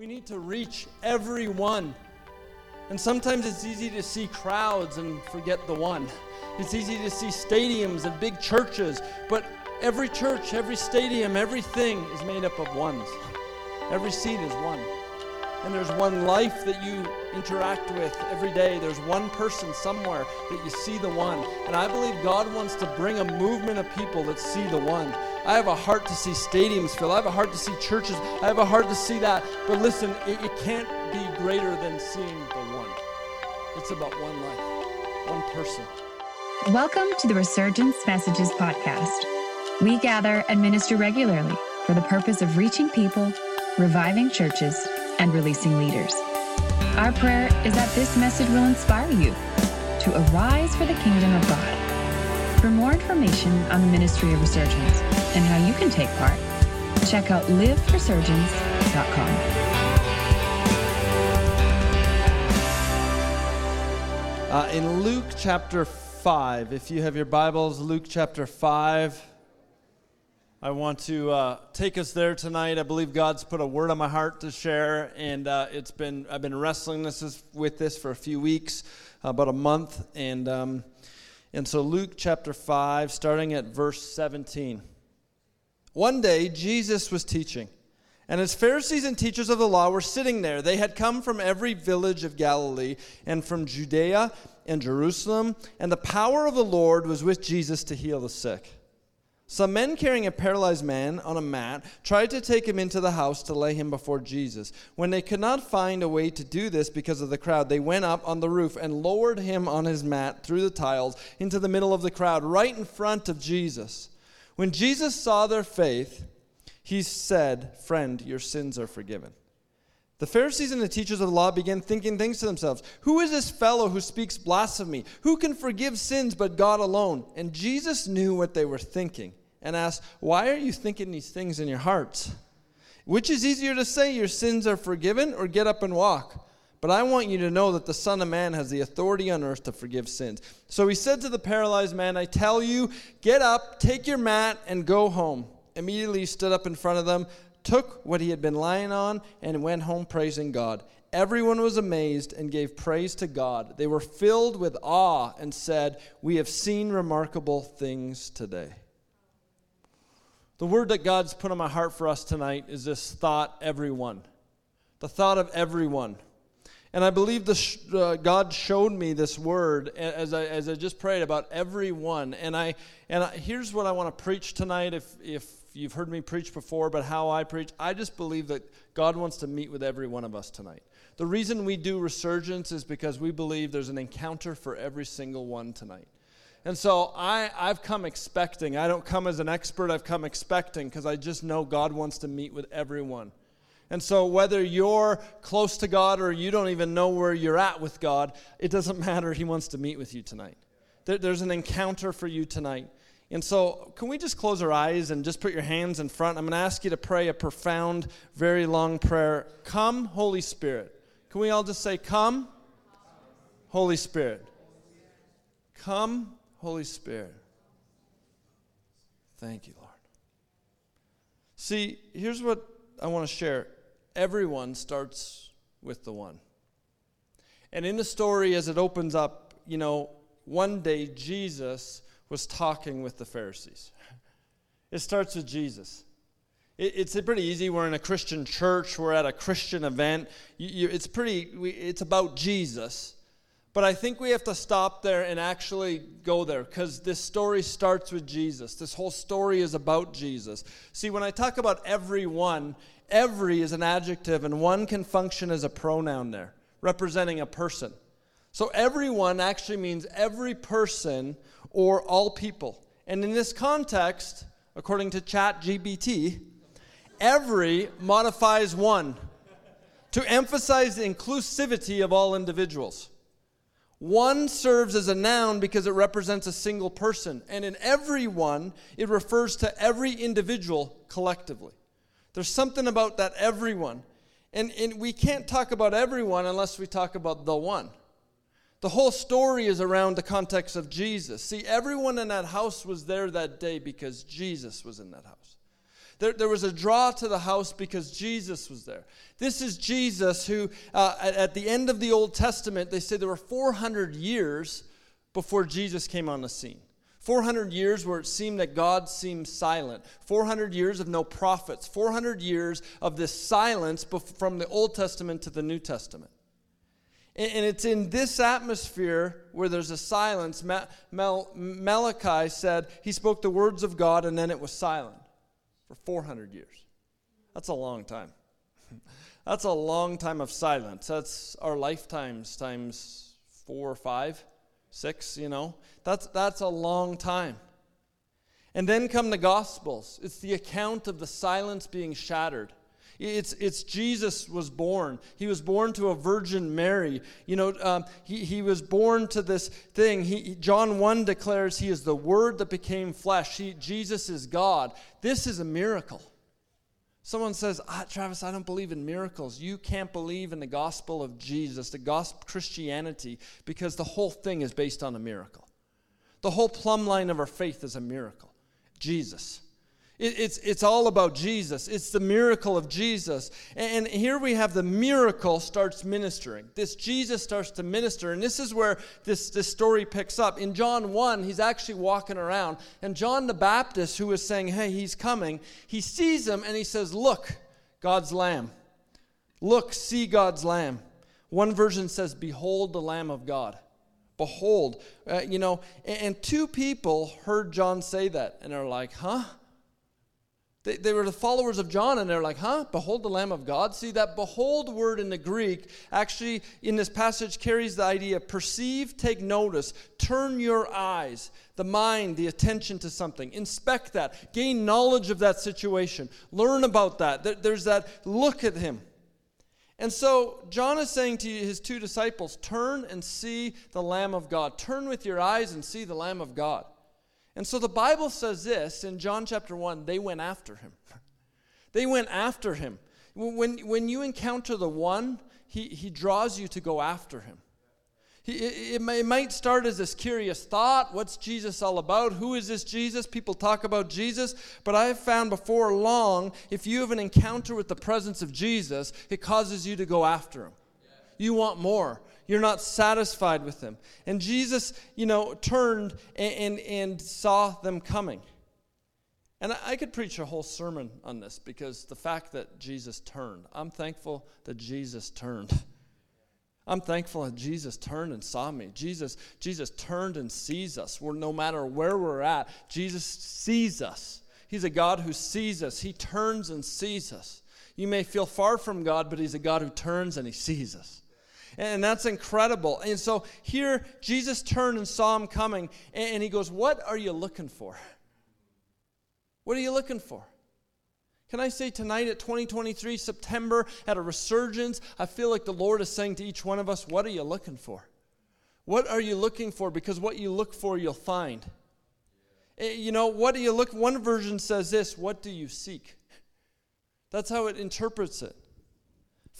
We need to reach everyone. And sometimes it's easy to see crowds and forget the one. It's easy to see stadiums and big churches, but every church, every stadium, everything is made up of ones. Every seat is one. And there's one life that you interact with every day. There's one person somewhere that you see the one. And I believe God wants to bring a movement of people that see the one. I have a heart to see stadiums filled. I have a heart to see churches. I have a heart to see that. But listen, it, it can't be greater than seeing the one. It's about one life, one person. Welcome to the Resurgence Messages podcast. We gather and minister regularly for the purpose of reaching people, reviving churches, and releasing leaders. Our prayer is that this message will inspire you to arise for the kingdom of God. For more information on the ministry of resurgence and how you can take part, check out liveresurgence.com. Uh, in Luke chapter 5, if you have your Bibles, Luke chapter 5. I want to uh, take us there tonight. I believe God's put a word on my heart to share, and uh, it's been I've been wrestling this with this for a few weeks, about a month, and um, and so Luke chapter five, starting at verse seventeen. One day Jesus was teaching, and his Pharisees and teachers of the law were sitting there. They had come from every village of Galilee and from Judea and Jerusalem, and the power of the Lord was with Jesus to heal the sick. Some men carrying a paralyzed man on a mat tried to take him into the house to lay him before Jesus. When they could not find a way to do this because of the crowd, they went up on the roof and lowered him on his mat through the tiles into the middle of the crowd, right in front of Jesus. When Jesus saw their faith, he said, Friend, your sins are forgiven. The Pharisees and the teachers of the law began thinking things to themselves Who is this fellow who speaks blasphemy? Who can forgive sins but God alone? And Jesus knew what they were thinking and asked, Why are you thinking these things in your hearts? Which is easier to say, Your sins are forgiven, or get up and walk? But I want you to know that the Son of Man has the authority on earth to forgive sins. So he said to the paralyzed man, I tell you, get up, take your mat, and go home. Immediately he stood up in front of them, took what he had been lying on, and went home praising God. Everyone was amazed and gave praise to God. They were filled with awe and said, We have seen remarkable things today. The word that God's put on my heart for us tonight is this thought, everyone. The thought of everyone. And I believe uh, God showed me this word as I, as I just prayed about everyone. And, I, and I, here's what I want to preach tonight. If, if you've heard me preach before, but how I preach, I just believe that God wants to meet with every one of us tonight. The reason we do resurgence is because we believe there's an encounter for every single one tonight. And so I, I've come expecting. I don't come as an expert, I've come expecting because I just know God wants to meet with everyone. And so, whether you're close to God or you don't even know where you're at with God, it doesn't matter. He wants to meet with you tonight. There, there's an encounter for you tonight. And so, can we just close our eyes and just put your hands in front? I'm going to ask you to pray a profound, very long prayer. Come, Holy Spirit. Can we all just say, Come, Holy Spirit? Come, Holy Spirit. Thank you, Lord. See, here's what I want to share. Everyone starts with the one. And in the story, as it opens up, you know, one day Jesus was talking with the Pharisees. It starts with Jesus. it's pretty easy. We're in a Christian church. We're at a Christian event. it's pretty. it's about Jesus. But I think we have to stop there and actually go there because this story starts with Jesus. This whole story is about Jesus. See, when I talk about everyone, every is an adjective and one can function as a pronoun there, representing a person. So everyone actually means every person or all people. And in this context, according to ChatGPT, every modifies one to emphasize the inclusivity of all individuals. One serves as a noun because it represents a single person, and in every one, it refers to every individual collectively. There's something about that everyone. And, and we can't talk about everyone unless we talk about the one. The whole story is around the context of Jesus. See, everyone in that house was there that day because Jesus was in that house. There, there was a draw to the house because Jesus was there. This is Jesus who, uh, at, at the end of the Old Testament, they say there were 400 years before Jesus came on the scene. 400 years where it seemed that God seemed silent. 400 years of no prophets. 400 years of this silence from the Old Testament to the New Testament. And it's in this atmosphere where there's a silence. Malachi said he spoke the words of God and then it was silent for 400 years. That's a long time. That's a long time of silence. That's our lifetimes times four or five six, you know. That's, that's a long time. And then come the Gospels. It's the account of the silence being shattered. It's, it's Jesus was born. He was born to a Virgin Mary. You know, um, he, he was born to this thing. He, John 1 declares he is the Word that became flesh. He, Jesus is God. This is a miracle. Someone says, ah, Travis, I don't believe in miracles. You can't believe in the gospel of Jesus, the gospel Christianity, because the whole thing is based on a miracle. The whole plumb line of our faith is a miracle. Jesus. It, it's, it's all about Jesus. It's the miracle of Jesus. And, and here we have the miracle starts ministering. This Jesus starts to minister. And this is where this, this story picks up. In John 1, he's actually walking around. And John the Baptist, who is saying, Hey, he's coming, he sees him and he says, Look, God's lamb. Look, see God's lamb. One version says, Behold the Lamb of God. Behold. Uh, you know, and, and two people heard John say that and are like, Huh? They, they were the followers of John, and they're like, huh? Behold the Lamb of God. See, that behold word in the Greek actually in this passage carries the idea perceive, take notice, turn your eyes, the mind, the attention to something, inspect that, gain knowledge of that situation, learn about that. There's that look at Him. And so John is saying to his two disciples, turn and see the Lamb of God. Turn with your eyes and see the Lamb of God. And so the Bible says this in John chapter 1 they went after him. They went after him. When, when you encounter the one, he, he draws you to go after him. He, it, it, might start as this curious thought what's Jesus all about? Who is this Jesus? People talk about Jesus, but I have found before long, if you have an encounter with the presence of Jesus, it causes you to go after him. You want more. You're not satisfied with them. And Jesus, you know, turned and, and, and saw them coming. And I could preach a whole sermon on this because the fact that Jesus turned, I'm thankful that Jesus turned. I'm thankful that Jesus turned and saw me. Jesus, Jesus turned and sees us. We're, no matter where we're at, Jesus sees us. He's a God who sees us. He turns and sees us. You may feel far from God, but He's a God who turns and He sees us. And that's incredible. And so here, Jesus turned and saw him coming, and he goes, What are you looking for? What are you looking for? Can I say tonight at 2023, September, at a resurgence, I feel like the Lord is saying to each one of us, What are you looking for? What are you looking for? Because what you look for, you'll find. Eh, you know, what do you look? One version says this What do you seek? That's how it interprets it.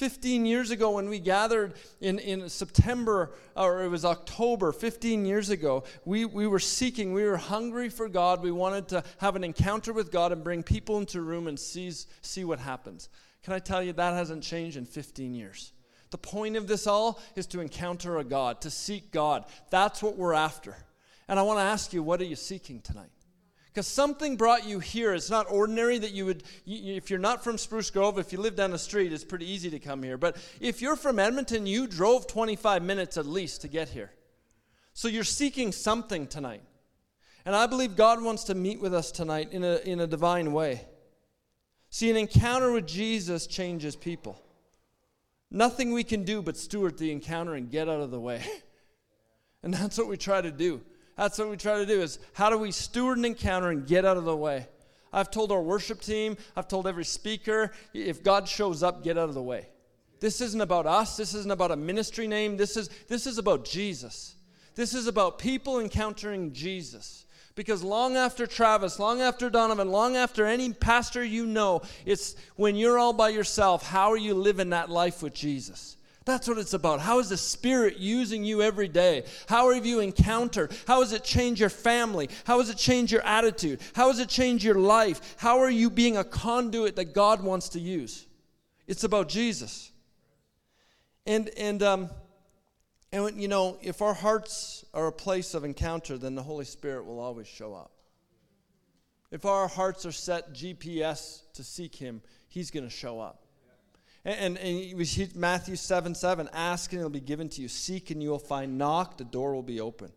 15 years ago, when we gathered in, in September, or it was October, 15 years ago, we, we were seeking, we were hungry for God. We wanted to have an encounter with God and bring people into a room and seize, see what happens. Can I tell you, that hasn't changed in 15 years. The point of this all is to encounter a God, to seek God. That's what we're after. And I want to ask you, what are you seeking tonight? Because something brought you here. It's not ordinary that you would, you, if you're not from Spruce Grove, if you live down the street, it's pretty easy to come here. But if you're from Edmonton, you drove 25 minutes at least to get here. So you're seeking something tonight. And I believe God wants to meet with us tonight in a, in a divine way. See, an encounter with Jesus changes people. Nothing we can do but steward the encounter and get out of the way. And that's what we try to do. That's what we try to do is how do we steward an encounter and get out of the way? I've told our worship team, I've told every speaker, if God shows up, get out of the way. This isn't about us. This isn't about a ministry name. This is, this is about Jesus. This is about people encountering Jesus. Because long after Travis, long after Donovan, long after any pastor you know, it's when you're all by yourself, how are you living that life with Jesus? That's what it's about. How is the Spirit using you every day? How have you encountered? How has it changed your family? How has it changed your attitude? How has it changed your life? How are you being a conduit that God wants to use? It's about Jesus. And and um, and you know, if our hearts are a place of encounter, then the Holy Spirit will always show up. If our hearts are set GPS to seek Him, He's going to show up. And, and, Matthew 7 7, ask and it'll be given to you. Seek and you will find. Knock, the door will be open.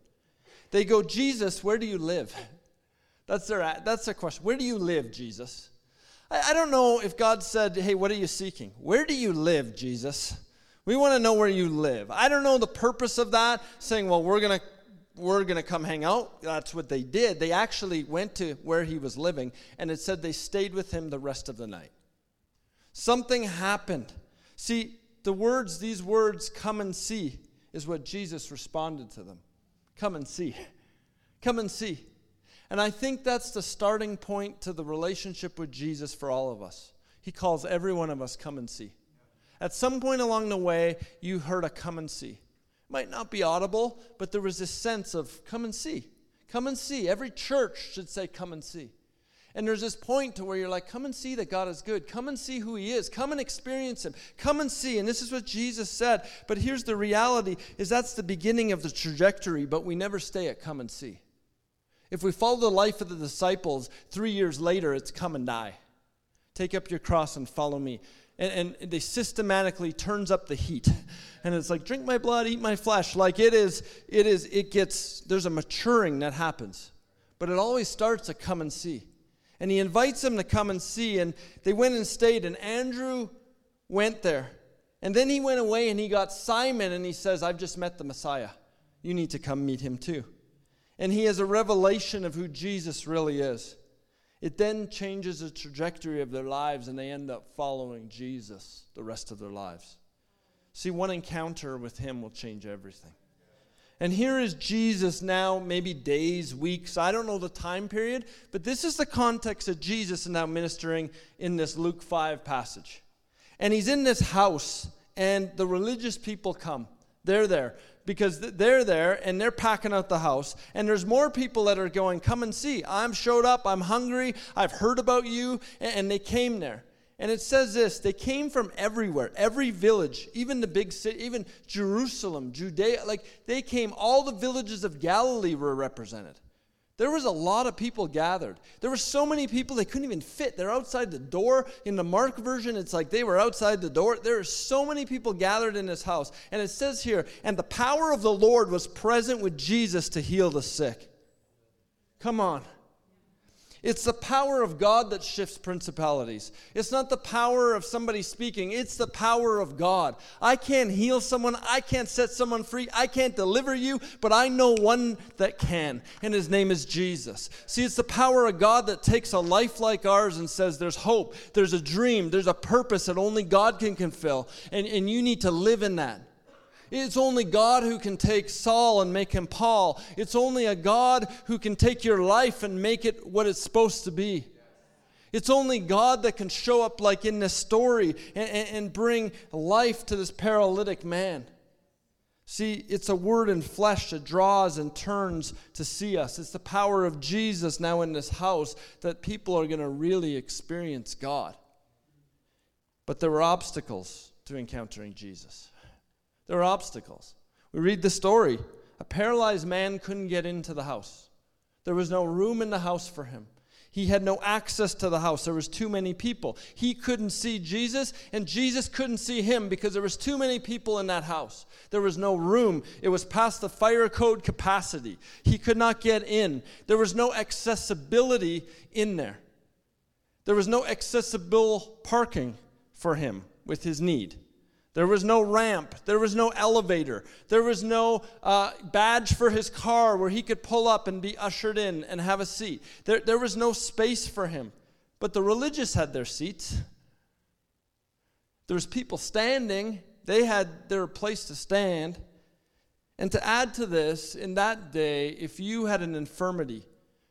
They go, Jesus, where do you live? That's their, that's their question. Where do you live, Jesus? I, I don't know if God said, hey, what are you seeking? Where do you live, Jesus? We want to know where you live. I don't know the purpose of that, saying, well, we're going to we're going to come hang out. That's what they did. They actually went to where he was living, and it said they stayed with him the rest of the night. Something happened. See, the words, these words, come and see, is what Jesus responded to them. Come and see. Come and see. And I think that's the starting point to the relationship with Jesus for all of us. He calls every one of us, come and see. At some point along the way, you heard a come and see. It might not be audible, but there was this sense of come and see. Come and see. Every church should say, come and see. And there's this point to where you're like, come and see that God is good. Come and see who he is. Come and experience him. Come and see. And this is what Jesus said. But here's the reality is that's the beginning of the trajectory, but we never stay at come and see. If we follow the life of the disciples, three years later, it's come and die. Take up your cross and follow me and, and they systematically turns up the heat and it's like drink my blood eat my flesh like it is it is it gets there's a maturing that happens but it always starts to come and see and he invites them to come and see and they went and stayed and andrew went there and then he went away and he got simon and he says i've just met the messiah you need to come meet him too and he has a revelation of who jesus really is it then changes the trajectory of their lives and they end up following Jesus the rest of their lives. See, one encounter with him will change everything. And here is Jesus now, maybe days, weeks, I don't know the time period, but this is the context of Jesus now ministering in this Luke 5 passage. And he's in this house, and the religious people come. They're there because they're there and they're packing out the house and there's more people that are going come and see. I'm showed up. I'm hungry. I've heard about you. And they came there and it says this they came from everywhere every village even the big city even jerusalem judea like they came all the villages of galilee were represented there was a lot of people gathered. There were so many people they couldn't even fit. They're outside the door. In the Mark version, it's like they were outside the door. There are so many people gathered in this house. And it says here, and the power of the Lord was present with Jesus to heal the sick. Come on. It's the power of God that shifts principalities. It's not the power of somebody speaking, it's the power of God. I can't heal someone, I can't set someone free, I can't deliver you, but I know one that can, and his name is Jesus. See, it's the power of God that takes a life like ours and says there's hope, there's a dream, there's a purpose that only God can fulfill, and, and you need to live in that. It's only God who can take Saul and make him Paul. It's only a God who can take your life and make it what it's supposed to be. It's only God that can show up, like in this story, and, and, bring life to this paralytic man. See, it's a word in flesh that draws and turns to see us. It's the power of Jesus now in this house that people are going to really experience God. But there were obstacles to encountering Jesus. There were obstacles. We read the story. A paralyzed man couldn't get into the house. There was no room in the house for him. He had no access to the house. There was too many people. He couldn't see Jesus and Jesus couldn't see him because there was too many people in that house. There was no room. It was past the fire code capacity. He could not get in. There was no accessibility in there. There was no accessible parking for him with his need. There was no ramp. There was no elevator. There was no uh, badge for his car where he could pull up and be ushered in and have a seat. There, there was no space for him. But the religious had their seats. There was people standing. They had their place to stand. And to add to this, in that day, if you had an infirmity,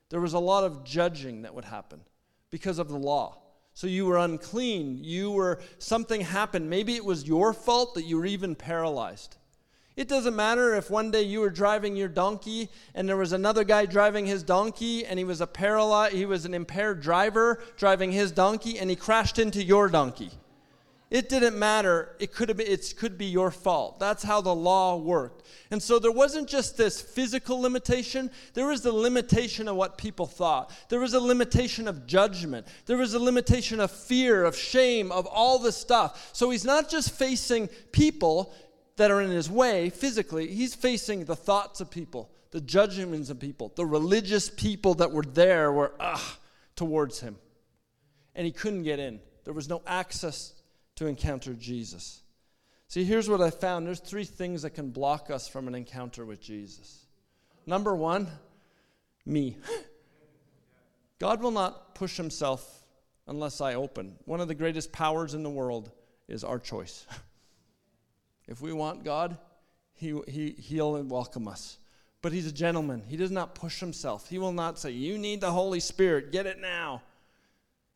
there was a lot of judging that would happen because of the law. So you were unclean. You were, something happened. Maybe it was your fault that you were even paralyzed. It doesn't matter if one day you were driving your donkey and there was another guy driving his donkey and he was a paralyzed, he was an impaired driver driving his donkey and he crashed into your donkey. It didn't matter. It could have been, it could be your fault. That's how the law worked. And so there wasn't just this physical limitation, there was the limitation of what people thought. There was a limitation of judgment. There was a limitation of fear, of shame, of all this stuff. So he's not just facing people, that are in his way physically, he's facing the thoughts of people, the judgments of people, the religious people that were there were ah towards him. And he couldn't get in. There was no access to encounter Jesus. See, here's what I found there's three things that can block us from an encounter with Jesus. Number one, me. God will not push himself unless I open. One of the greatest powers in the world is our choice. If we want God, he, he, He'll welcome us. But He's a gentleman. He does not push Himself. He will not say, You need the Holy Spirit, get it now.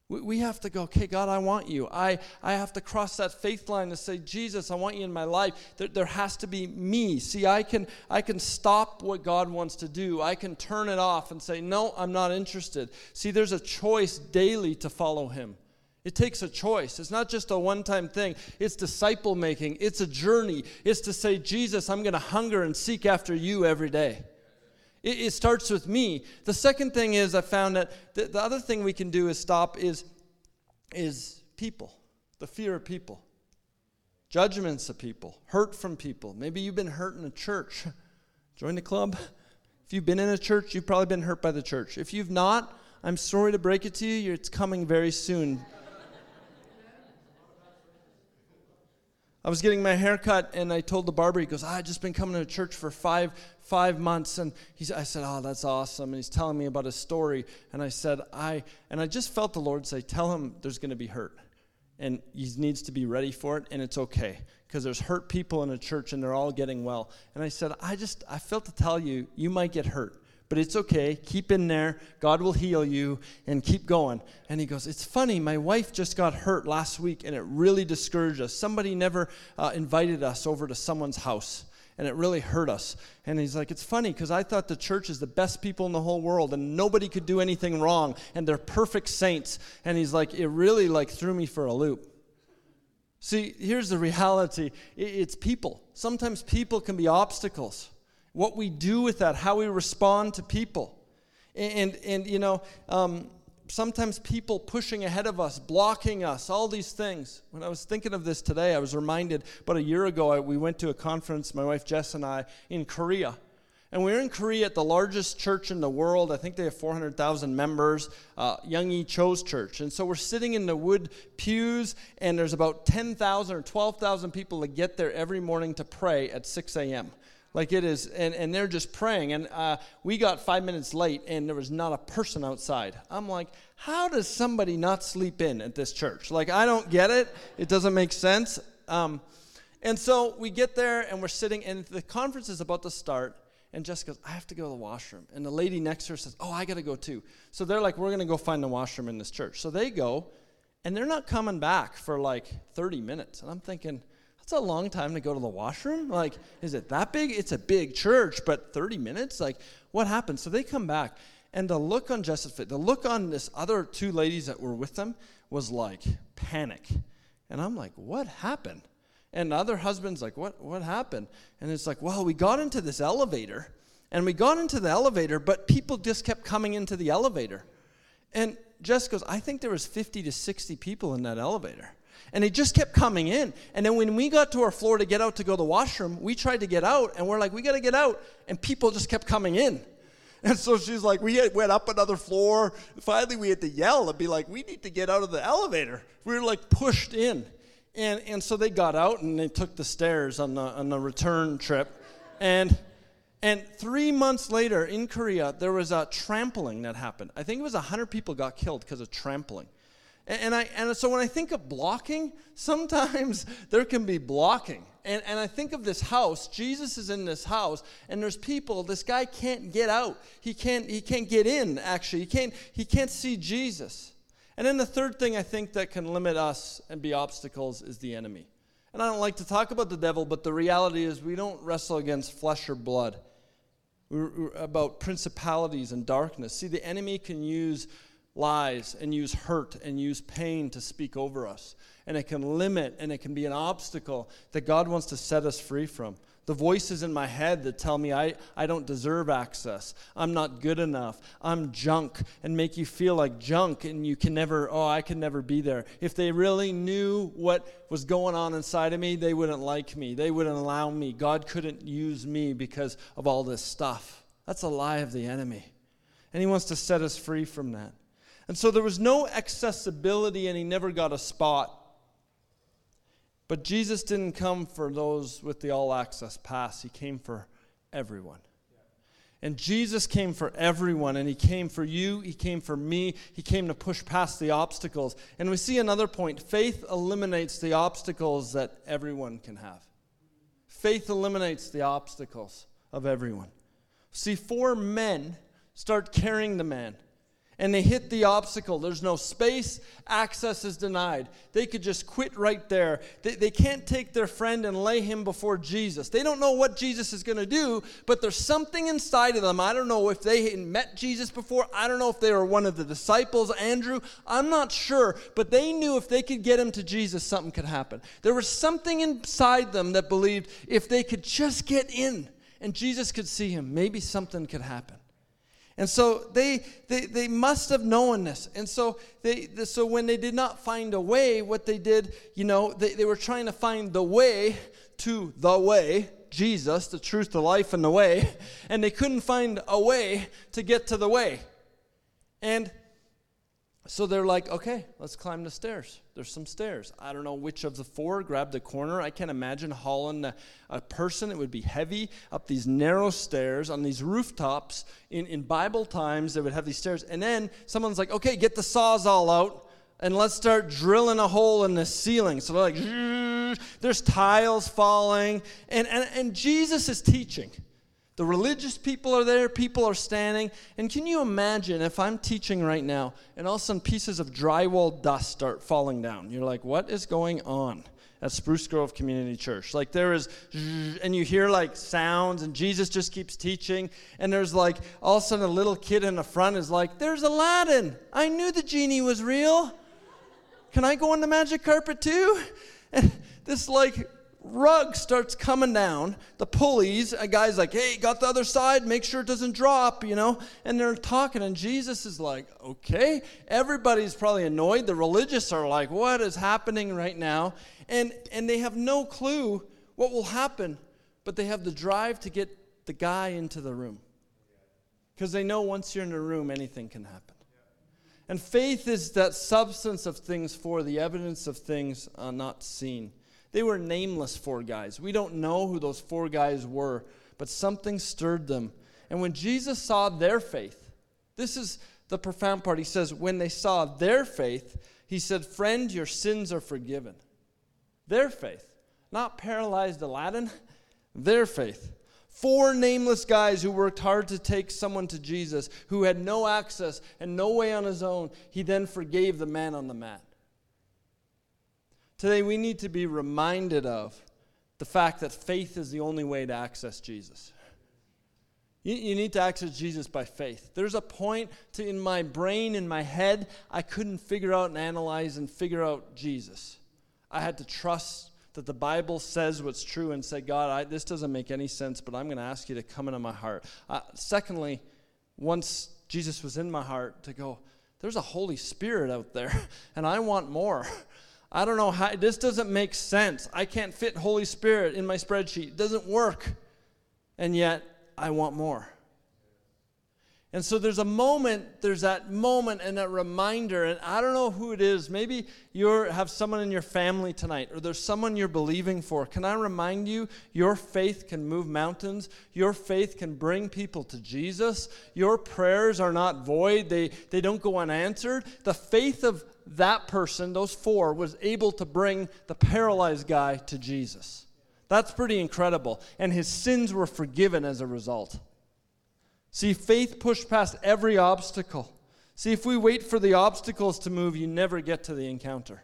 We, have to go, okay, God, I want you. I, I have to cross that faith line to say, Jesus, I want you in my life. There, there has to be me. See, I can, I can stop what God wants to do. I can turn it off and say, No, I'm not interested. See, there's a choice daily to follow Him. It takes a choice. It's not just a one time thing, it's disciple making, it's a journey. It's to say, Jesus, I'm going to hunger and seek after you every day. It, it, starts with me. The second thing is, I found that the, the other thing we can do is stop is, is people, the fear of people, judgments of people, hurt from people. Maybe you've been hurt in a church. Join the club. If you've been in a church, you've probably been hurt by the church. If you've not, I'm sorry to break it to you, it's coming very soon. I was getting my hair cut, and I told the barber, he goes, ah, I've just been coming to church for five, five months. And he's, I said, Oh, that's awesome. And he's telling me about his story. And I said, I, and I just felt the Lord say, Tell him there's going to be hurt. And he needs to be ready for it, and it's okay. Because there's hurt people in a church, and they're all getting well. And I said, I just, I felt to tell you, you might get hurt but it's okay. Keep in there. God will heal you and keep going. And he goes, It's funny. My wife just got hurt last week and it really discouraged us. Somebody never uh, invited us over to someone's house and it really hurt us. And he's like, It's funny because I thought the church is the best people in the whole world and nobody could do anything wrong and they're perfect saints. And he's like, It really like threw me for a loop. See, here's the reality it's people. Sometimes people can be obstacles what we do with that, how we respond to people. And, and you know, um, sometimes people pushing ahead of us, blocking us, all these things. When I was thinking of this today, I was reminded about a year ago, I, we went to a conference, my wife Jess and I, in Korea. And we are in Korea at the largest church in the world. I think they have 400,000 members, uh, Young Cho's church. And so we're sitting in the wood pews, and there's about 10,000 or 12,000 people that get there every morning to pray at 6 a.m. Like it is, and, and they're just praying. And uh, we got five minutes late, and there was not a person outside. I'm like, how does somebody not sleep in at this church? Like, I don't get it. It doesn't make sense. Um, and so we get there, and we're sitting, and the conference is about to start. And Jess goes, I have to go to the washroom. And the lady next to her says, Oh, I got to go too. So they're like, We're going to go find the washroom in this church. So they go, and they're not coming back for like 30 minutes. And I'm thinking, it's a long time to go to the washroom. Like, is it that big? It's a big church, but 30 minutes? Like, what happened? So they come back, and the look on Jess's face, the look on this other two ladies that were with them was like panic. And I'm like, what happened? And the other husband's like, what, what happened? And it's like, well, we got into this elevator, and we got into the elevator, but people just kept coming into the elevator. And Jess goes, I think there was 50 to 60 people in that elevator. And they just kept coming in. And then when we got to our floor to get out to go to the washroom, we tried to get out, and we're like, we got to get out. And people just kept coming in. And so she's like, we went up another floor. Finally, we had to yell and be like, we need to get out of the elevator. We were like pushed in. And, and so they got out and they took the stairs on the, on the return trip. And, and three months later in Korea, there was a trampling that happened. I think it was 100 people got killed because of trampling. And, I, and so when I think of blocking, sometimes there can be blocking. And, and I think of this house. Jesus is in this house, and there's people. This guy can't get out. He can't, he can't get in, actually. He can't, he can't see Jesus. And then the third thing I think that can limit us and be obstacles is the enemy. And I don't like to talk about the devil, but the reality is we don't wrestle against flesh or blood. We're, we're about principalities and darkness. See, the enemy can use lies and use hurt and use pain to speak over us. And it can limit and it can be an obstacle that God wants to set us free from. The voices in my head that tell me I, I don't deserve access, I'm not good enough, I'm junk, and make you feel like junk and you can never, oh, I can never be there. If they really knew what was going on inside of me, they wouldn't like me, they wouldn't allow me. God couldn't use me because of all this stuff. That's a lie of the enemy. And he wants to set us free from that. And so there was no accessibility, and he never got a spot. But Jesus didn't come for those with the all access pass, he came for everyone. And Jesus came for everyone, and He came for you, He came for me, He came to push past the obstacles. And we see another point faith eliminates the obstacles that everyone can have. Faith eliminates the obstacles of everyone. See, four men start carrying the man and they hit the obstacle. There's no space, access is denied. They could just quit right there. They, they can't take their friend and lay him before Jesus. They don't know what Jesus is going to do, but there's something inside of them. I don't know if they hadn't met Jesus before. I don't know if they were one of the disciples, Andrew. I'm not sure, but they knew if they could get him to Jesus, something could happen. There was something inside them that believed if they could just get in and Jesus could see him, maybe something could happen. And so they, they, they must have known this. And so, they, so when they did not find a way, what they did, you know, they, they were trying to find the way to the way, Jesus, the truth, the life, and the way, and they couldn't find a way to get to the way. And so they're like, okay, let's climb the stairs. There's some stairs. I don't know which of the four grabbed the corner. I can't imagine hauling a, a person. It would be heavy up these narrow stairs on these rooftops. In, in Bible times, they would have these stairs. And then someone's like, okay, get the Sawzall out and let's start drilling a hole in the ceiling. So they're like, there's tiles falling. And, and, and Jesus is teaching. The religious people are there, people are standing. And can you imagine if I'm teaching right now and all of a sudden pieces of drywall dust start falling down? You're like, what is going on? At Spruce Grove Community Church. Like there is, and you hear like sounds, and Jesus just keeps teaching. And there's like, all of a sudden, a little kid in the front is like, There's Aladdin. I knew the genie was real. Can I go on the magic carpet too? And this like rug starts coming down, the pulleys, a guy's like, hey, got the other side, make sure it doesn't drop, you know? And they're talking, and Jesus is like, okay. Everybody's probably annoyed. The religious are like, what is happening right now? And, and they have no clue what will happen, but they have the drive to get the guy into the room. Because they know once you're in the room, anything can happen. And faith is that substance of things for the evidence of things uh, not seen. They were nameless four guys. We don't know who those four guys were, but something stirred them. And when Jesus saw their faith, this is the profound part. He says, when they saw their faith, he said, Friend, your sins are forgiven. Their faith, not paralyzed Aladdin, their faith. Four nameless guys who worked hard to take someone to Jesus, who had no access and no way on his own, he then forgave the man on the mat. Today, we need to be reminded of the fact that faith is the only way to access Jesus. You, you, need to access Jesus by faith. There's a point to, in my brain, in my head, I couldn't figure out and analyze and figure out Jesus. I had to trust that the Bible says what's true and say, God, I, this doesn't make any sense, but I'm going to ask you to come into my heart. Uh, secondly, once Jesus was in my heart, to go, there's a Holy Spirit out there, and I want more. I don't know how, this doesn't make sense. I can't fit Holy Spirit in my spreadsheet. It doesn't work. And yet, I want more. And so there's a moment, there's that moment and that reminder, and I don't know who it is. Maybe you have someone in your family tonight, or there's someone you're believing for. Can I remind you, your faith can move mountains. Your faith can bring people to Jesus. Your prayers are not void, they, they don't go unanswered. The faith of that person, those four, was able to bring the paralyzed guy to Jesus. That's pretty incredible. And his sins were forgiven as a result. See, faith pushed past every obstacle. See, if we wait for the obstacles to move, you never get to the encounter.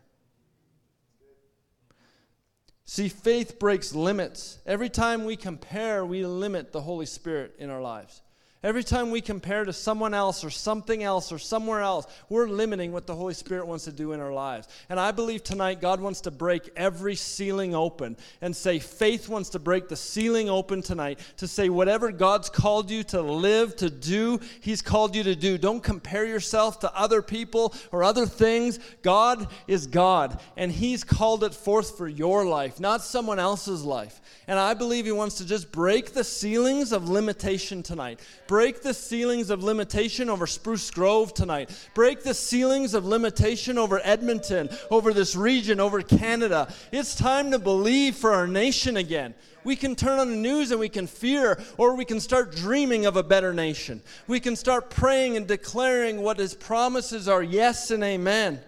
See, faith breaks limits. Every time we compare, we limit the Holy Spirit in our lives. Every time we compare to someone else or something else or somewhere else, we're limiting what the Holy Spirit wants to do in our lives. And I believe tonight God wants to break every ceiling open and say, faith wants to break the ceiling open tonight to say, whatever God's called you to live, to do, He's called you to do. Don't compare yourself to other people or other things. God is God, and He's called it forth for your life, not someone else's life. And I believe He wants to just break the ceilings of limitation tonight Break the ceilings of limitation over Spruce Grove tonight. Break the ceilings of limitation over Edmonton, over this region, over Canada. It's time to believe for our nation again. We can turn on the news and we can fear, or we can start dreaming of a better nation. We can start praying and declaring what His promises are yes and amen.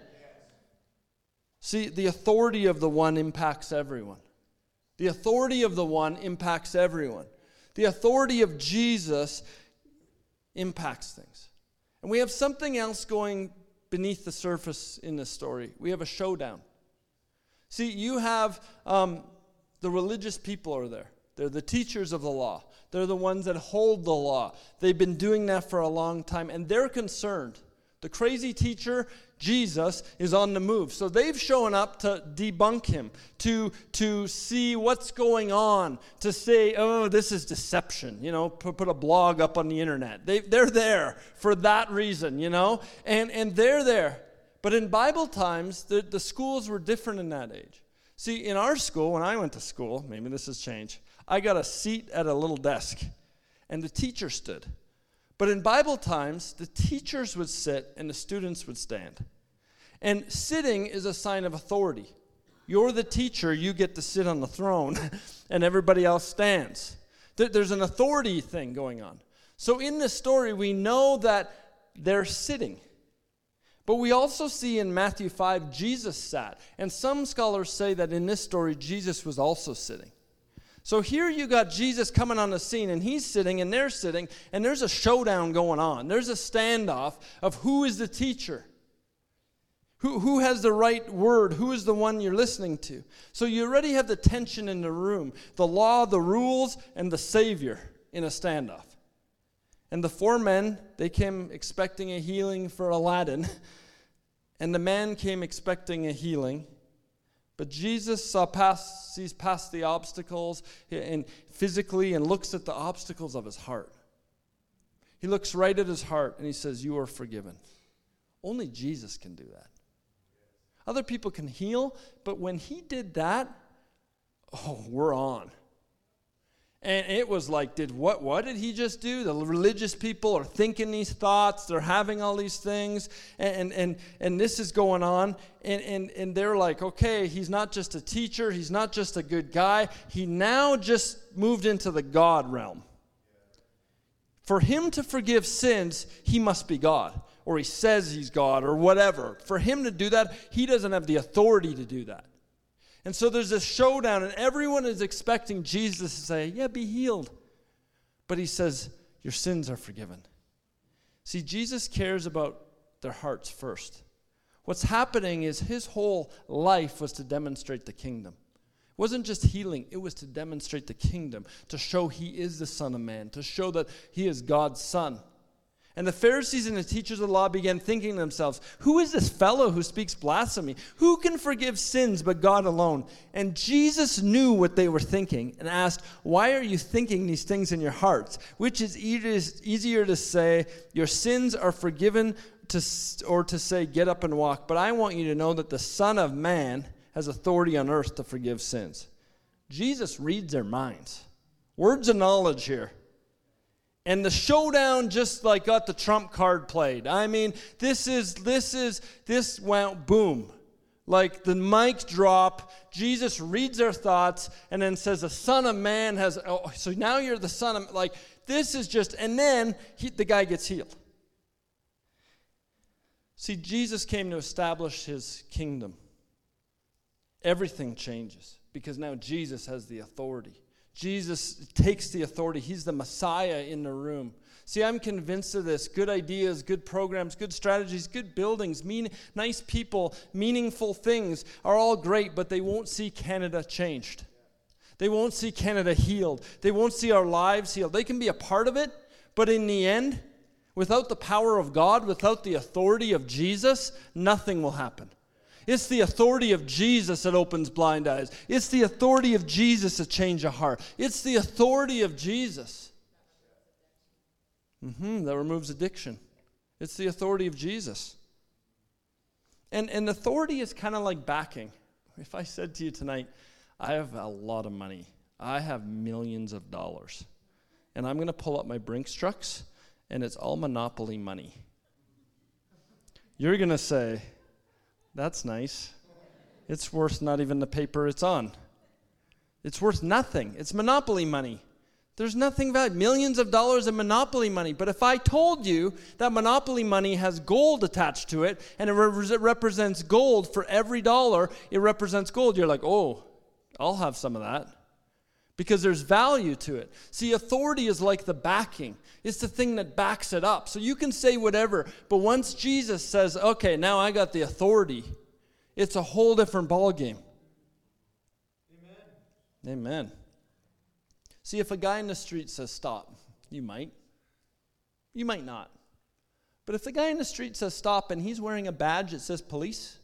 See, the authority of the one impacts everyone. The authority of the one impacts everyone. The authority of Jesus impacts things. And we have something else going beneath the surface in this story. We have a showdown. See, you have um, the religious people are there. They're the teachers of the law. They're the ones that hold the law. They've been doing that for a long time, and they're concerned. The crazy teacher Jesus is on the move. So they've shown up to debunk him, to, to see what's going on, to say, oh, this is deception, you know, put, put a blog up on the internet. They, they're there for that reason, you know, and, and they're there. But in Bible times, the, the schools were different in that age. See, in our school, when I went to school, maybe this has changed, I got a seat at a little desk, and the teacher stood. But in Bible times, the teachers would sit and the students would stand. And sitting is a sign of authority. You're the teacher, you get to sit on the throne, and everybody else stands. There's an authority thing going on. So in this story, we know that they're sitting. But we also see in Matthew 5, Jesus sat. And some scholars say that in this story, Jesus was also sitting. So here you got Jesus coming on the scene, and he's sitting, and they're sitting, and there's a showdown going on. There's a standoff of who is the teacher. Who, who has the right word? Who is the one you're listening to? So you already have the tension in the room the law, the rules, and the Savior in a standoff. And the four men, they came expecting a healing for Aladdin, and the man came expecting a healing. But Jesus saw past, sees past the obstacles and physically and looks at the obstacles of his heart. He looks right at his heart and he says, You are forgiven. Only Jesus can do that. Other people can heal, but when he did that, oh, we're on. And it was like, did what what did he just do? The religious people are thinking these thoughts, they're having all these things, and and and this is going on. And and, and they're like, okay, he's not just a teacher, he's not just a good guy, he now just moved into the God realm. For him to forgive sins, he must be God. Or he says he's God, or whatever. For him to do that, he doesn't have the authority to do that. And so there's this showdown, and everyone is expecting Jesus to say, Yeah, be healed. But he says, Your sins are forgiven. See, Jesus cares about their hearts first. What's happening is his whole life was to demonstrate the kingdom. It wasn't just healing, it was to demonstrate the kingdom, to show he is the Son of Man, to show that he is God's Son. And the Pharisees and the teachers of the law began thinking to themselves, Who is this fellow who speaks blasphemy? Who can forgive sins but God alone? And Jesus knew what they were thinking and asked, Why are you thinking these things in your hearts? Which is easier to say, Your sins are forgiven, to, or to say, Get up and walk. But I want you to know that the Son of Man has authority on earth to forgive sins. Jesus reads their minds. Words of knowledge here. And the showdown just like got the trump card played. I mean, this is, this is, this went boom. Like the mic drop, Jesus reads their thoughts and then says, The Son of Man has, oh, so now you're the Son of, like, this is just, and then he, the guy gets healed. See, Jesus came to establish his kingdom. Everything changes because now Jesus has the authority. Jesus takes the authority. He's the Messiah in the room. See, I'm convinced of this. Good ideas, good programs, good strategies, good buildings, mean, nice people, meaningful things are all great, but they won't see Canada changed. They won't see Canada healed. They won't see our lives healed. They can be a part of it, but in the end, without the power of God, without the authority of Jesus, nothing will happen. It's the authority of Jesus that opens blind eyes. It's the authority of Jesus that change a heart. It's the authority of Jesus mm-hmm, that removes addiction. It's the authority of Jesus. And, and authority is kind of like backing. If I said to you tonight, I have a lot of money, I have millions of dollars, and I'm going to pull up my Brinks trucks, and it's all monopoly money. You're going to say, That's nice. It's worth not even the paper it's on. It's worth nothing. It's monopoly money. There's nothing valuable. Millions of dollars in monopoly money. But if I told you that monopoly money has gold attached to it and it re- represents gold for every dollar, it represents gold, you're like, oh, I'll have some of that. Because there's value to it. See, authority is like the backing, it's the thing that backs it up. So you can say whatever, but once Jesus says, okay, now I got the authority, it's a whole different ballgame. Amen. Amen. See, if a guy in the street says stop, you might. You might not. But if the guy in the street says stop and he's wearing a badge that says police,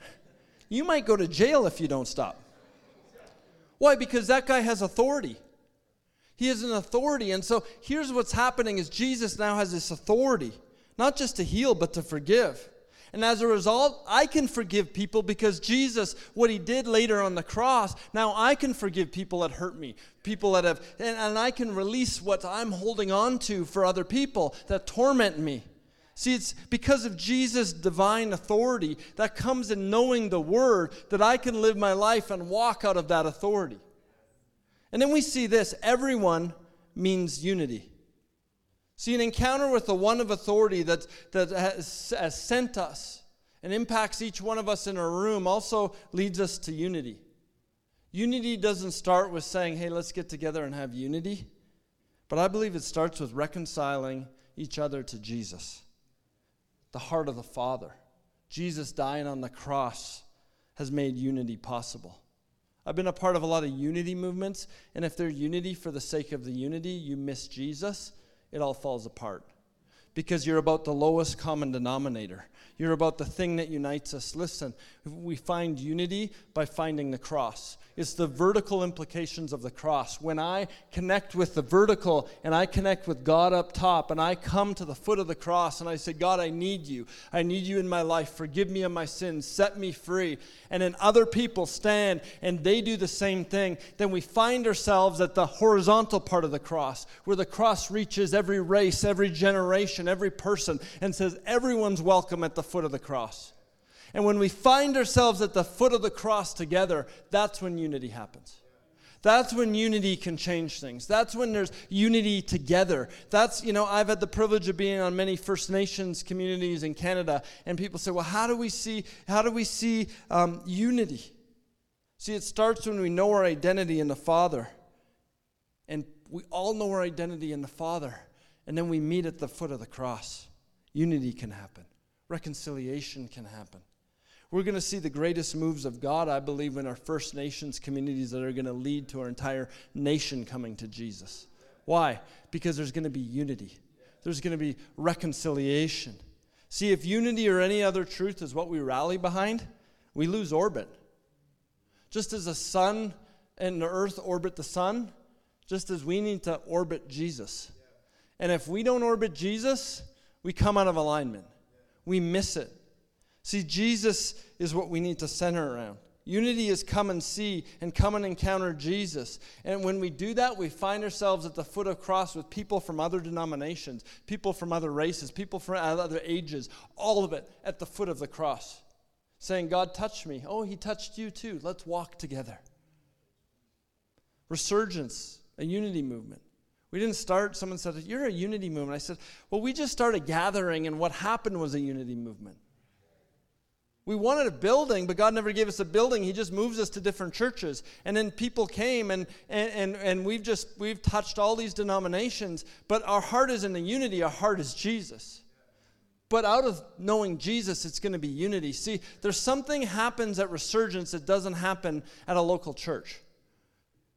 you might go to jail if you don't stop. Why? Because that guy has authority. He has an authority. And so here's what's happening is Jesus now has this authority, not just to heal, but to forgive. And as a result, I can forgive people because Jesus, what he did later on the cross, now I can forgive people that hurt me, people that have, and, and I can release what I'm holding on to for other people that torment me. See, it's because of Jesus' divine authority that comes in knowing the word that I can live my life and walk out of that authority. And then we see this everyone means unity. See, an encounter with the one of authority that, that has, has sent us and impacts each one of us in a room also leads us to unity. Unity doesn't start with saying, hey, let's get together and have unity, but I believe it starts with reconciling each other to Jesus, the heart of the Father. Jesus dying on the cross has made unity possible. I've been a part of a lot of unity movements, and if they're unity for the sake of the unity, you miss Jesus it all falls apart. Because you're about the lowest common denominator. You're about the thing that unites us. Listen, we find unity by finding the cross. It's the vertical implications of the cross. When I connect with the vertical and I connect with God up top and I come to the foot of the cross and I say, God, I need you. I need you in my life. Forgive me of my sins. Set me free. And then other people stand and they do the same thing. Then we find ourselves at the horizontal part of the cross where the cross reaches every race, every generation, every person and says, everyone's welcome at the foot of the cross. And when we find ourselves at the foot of the cross together, that's when unity happens. That's when unity can change things. That's when there's unity together. That's, you know, I've had the privilege of being on many First Nations communities in Canada, and people say, well, how do we see, how do we see um, unity? See, it starts when we know our identity in the Father. And we all know our identity in the Father. And then we meet at the foot of the cross. Unity can happen, reconciliation can happen. We're going to see the greatest moves of God, I believe, in our First Nations communities that are going to lead to our entire nation coming to Jesus. Why? Because there's going to be unity, there's going to be reconciliation. See, if unity or any other truth is what we rally behind, we lose orbit. Just as the sun and the earth orbit the sun, just as we need to orbit Jesus. And if we don't orbit Jesus, we come out of alignment. We miss it. See, Jesus is what we need to center around. Unity is come and see and come and encounter Jesus. And when we do that, we find ourselves at the foot of cross with people from other denominations, people from other races, people from other ages, all of it at the foot of the cross. Saying, God touched me. Oh, he touched you too. Let's walk together. Resurgence, a unity movement. We didn't start, someone said, You're a unity movement. I said, Well, we just started gathering, and what happened was a unity movement. We wanted a building, but God never gave us a building. He just moves us to different churches. And then people came and, and, and, and we've just we've touched all these denominations, but our heart isn't in unity, our heart is Jesus. But out of knowing Jesus, it's going to be unity. See, there's something happens at resurgence that doesn't happen at a local church.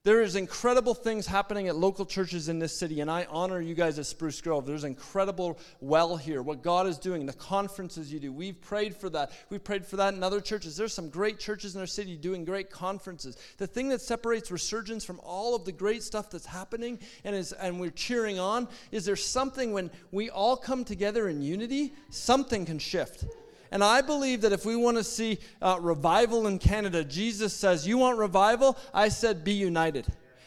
There is incredible things happening at local churches in this city, and I honor you guys at Spruce Grove. There's incredible well here, what God is doing, the conferences you do. We've prayed for that. We've prayed for that in other churches. There's some great churches in our city doing great conferences. The thing that separates resurgence from all of the great stuff that's happening and is and we're cheering on is there something when we all come together in unity, something can shift. And I believe that if we want to see uh, revival in Canada, Jesus says, You want revival? I said, Be united.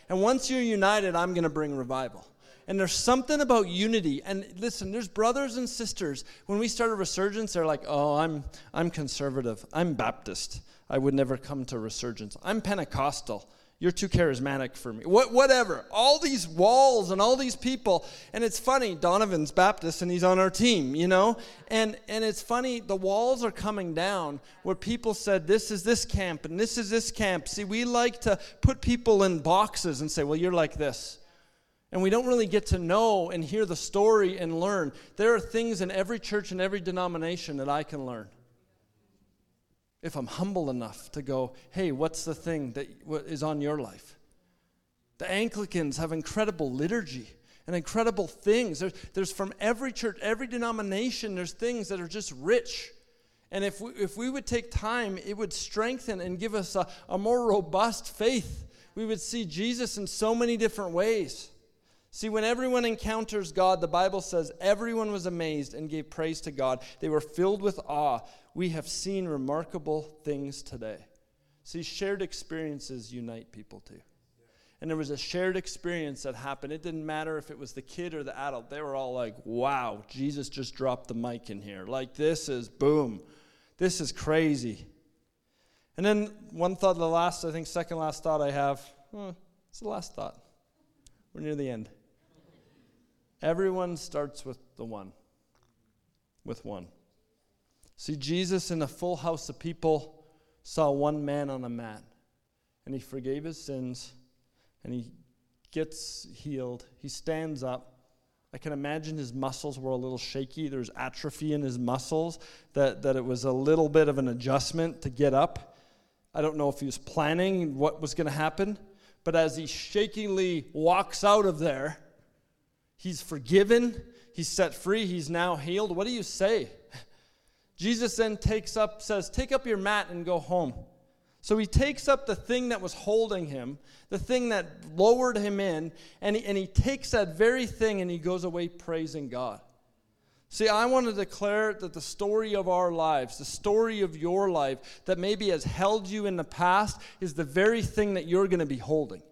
And once you're united, I'm going to bring revival. And there's something about unity. And listen, there's brothers and sisters. When we start a resurgence, they're like, oh, I'm, I'm conservative. I'm Baptist. I would never come to resurgence. I'm Pentecostal. You're too charismatic for me. What, whatever. All these walls and all these people. And it's funny, Donovan's Baptist and he's on our team, you know? And, and it's funny, the walls are coming down where people said, this is this camp and this is this camp. See, we like to put people in boxes and say, well, you're like this. And we don't really get to know and hear the story and learn. There are things in every church and every denomination that I can learn if I'm humble enough to go, hey, what's the thing that is on your life? The Anglicans have incredible liturgy and incredible things. There's, there's from every church, every denomination, there's things that are just rich. And if we, if we would take time, it would strengthen and give us a, a more robust faith. We would see Jesus in so many different ways. See, when everyone encounters God, the Bible says everyone was amazed and gave praise to God. They were filled with awe we have seen remarkable things today. See, shared experiences unite people too. And there was a shared experience that happened. It didn't matter if it was the kid or the adult. They were all like, wow, Jesus just dropped the mic in here. Like, this is boom. This is crazy. And then one thought, the last, I think, second last thought I have, well, it's the last thought. We're near the end. Everyone starts with the one, with one. See, Jesus in a full house of people saw one man on a mat, and he forgave his sins, and he gets healed. He stands up. I can imagine his muscles were a little shaky. There's atrophy in his muscles, that, that it was a little bit of an adjustment to get up. I don't know if he was planning what was going to happen, but as he shakingly walks out of there, he's forgiven, he's set free, he's now healed. What do you say? Jesus then takes up, says, Take up your mat and go home. So he takes up the thing that was holding him, the thing that lowered him in, and he, and he takes that very thing and he goes away praising God. See, I want to declare that the story of our lives, the story of your life that maybe has held you in the past, is the very thing that you're going to be holding.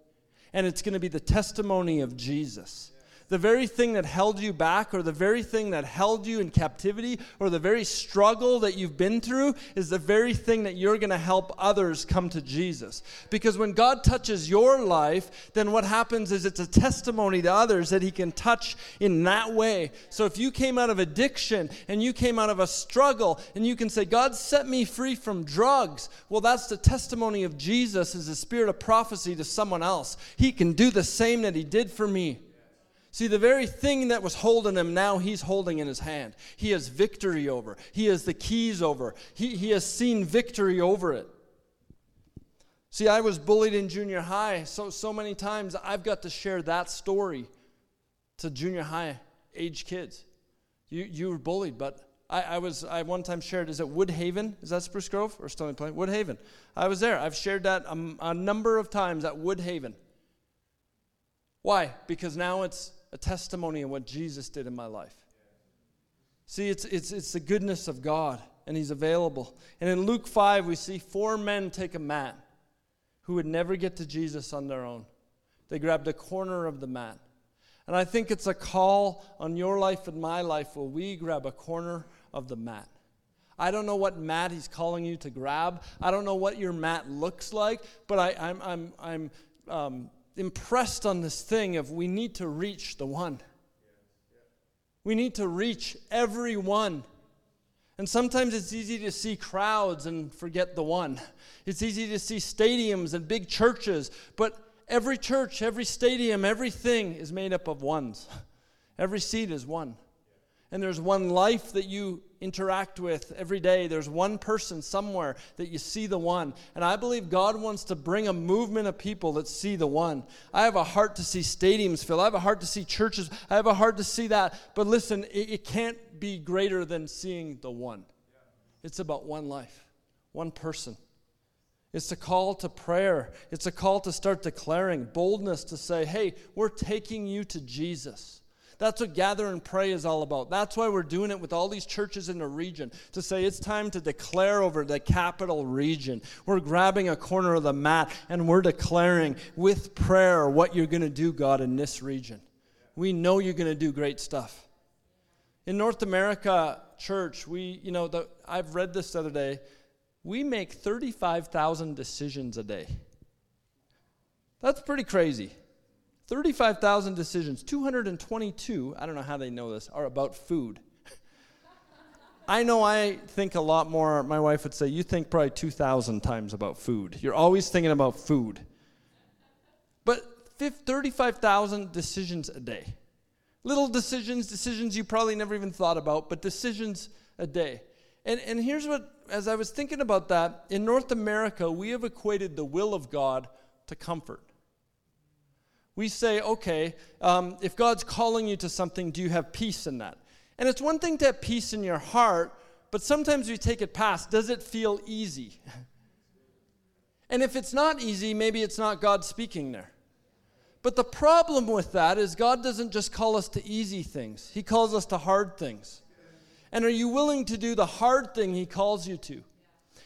And it's going to be the testimony of Jesus the very thing that held you back, or the very thing that held you in captivity, or the very struggle that you've been through, is the very thing that you're going to help others come to Jesus. Because when God touches your life, then what happens is it's a testimony to others that He can touch in that way. So if you came out of addiction and you came out of a struggle, and you can say, God set me free from drugs, well, that's the testimony of Jesus as a spirit of prophecy to someone else. He can do the same that He did for me. See, the very thing that was holding him, now he's holding in his hand. He has victory over. He has the keys over. He, he has seen victory over it. See, I was bullied in junior high so, so many times, I've got to share that story to junior high age kids. You, you were bullied, but I, I was, I one time shared, is it Woodhaven? Is that Spruce Grove or Stony Plain? Woodhaven. I was there. I've shared that a, a number of times at Woodhaven. Why? Because now it's a testimony of what Jesus did in my life. See, it's, it's, it's the goodness of God, and He's available. And in Luke 5, we see four men take a mat who would never get to Jesus on their own. They grabbed a corner of the mat. And I think it's a call on your life and my life where we grab a corner of the mat. I don't know what mat he's calling you to grab. I don't know what your mat looks like, but I, am I'm, I'm, I'm um, impressed on this thing of we need to reach the one. We need to reach everyone. And sometimes it's easy to see crowds and forget the one. It's easy to see stadiums and big churches, but every church, every stadium, everything is made up of ones. Every seat is one. And there's one life that you interact with every day. There's one person somewhere that you see the one. And I believe God wants to bring a movement of people that see the one. I have a heart to see stadiums fill. I have a heart to see churches. I have a heart to see that. But listen, it, it can't be greater than seeing the one. It's about one life, one person. It's a call to prayer. It's a call to start declaring boldness to say, hey, we're taking you to Jesus. That's what gather and pray is all about. That's why we're doing it with all these churches in the region to say it's time to declare over the capital region. We're grabbing a corner of the mat and we're declaring with prayer what you're going to do, God, in this region. We know you're going to do great stuff. In North America, church, we, you know, the, I've read this the other day. We make 35,000 decisions a day. That's pretty crazy. 35,000 decisions, 222, I don't know how they know this, are about food. I know I think a lot more, my wife would say, you think probably 2,000 times about food. You're always thinking about food. But 35,000 decisions a day. Little decisions, decisions you probably never even thought about, but decisions a day. And, and here's what, as I was thinking about that, in North America, we have equated the will of God to comfort we say, okay, um, if God's calling you to something, do you have peace in that? And it's one thing to have peace in your heart, but sometimes we take it past. Does it feel easy? and if it's not easy, maybe it's not God speaking there. But the problem with that is God doesn't just call us to easy things, He calls us to hard things. And are you willing to do the hard thing He calls you to?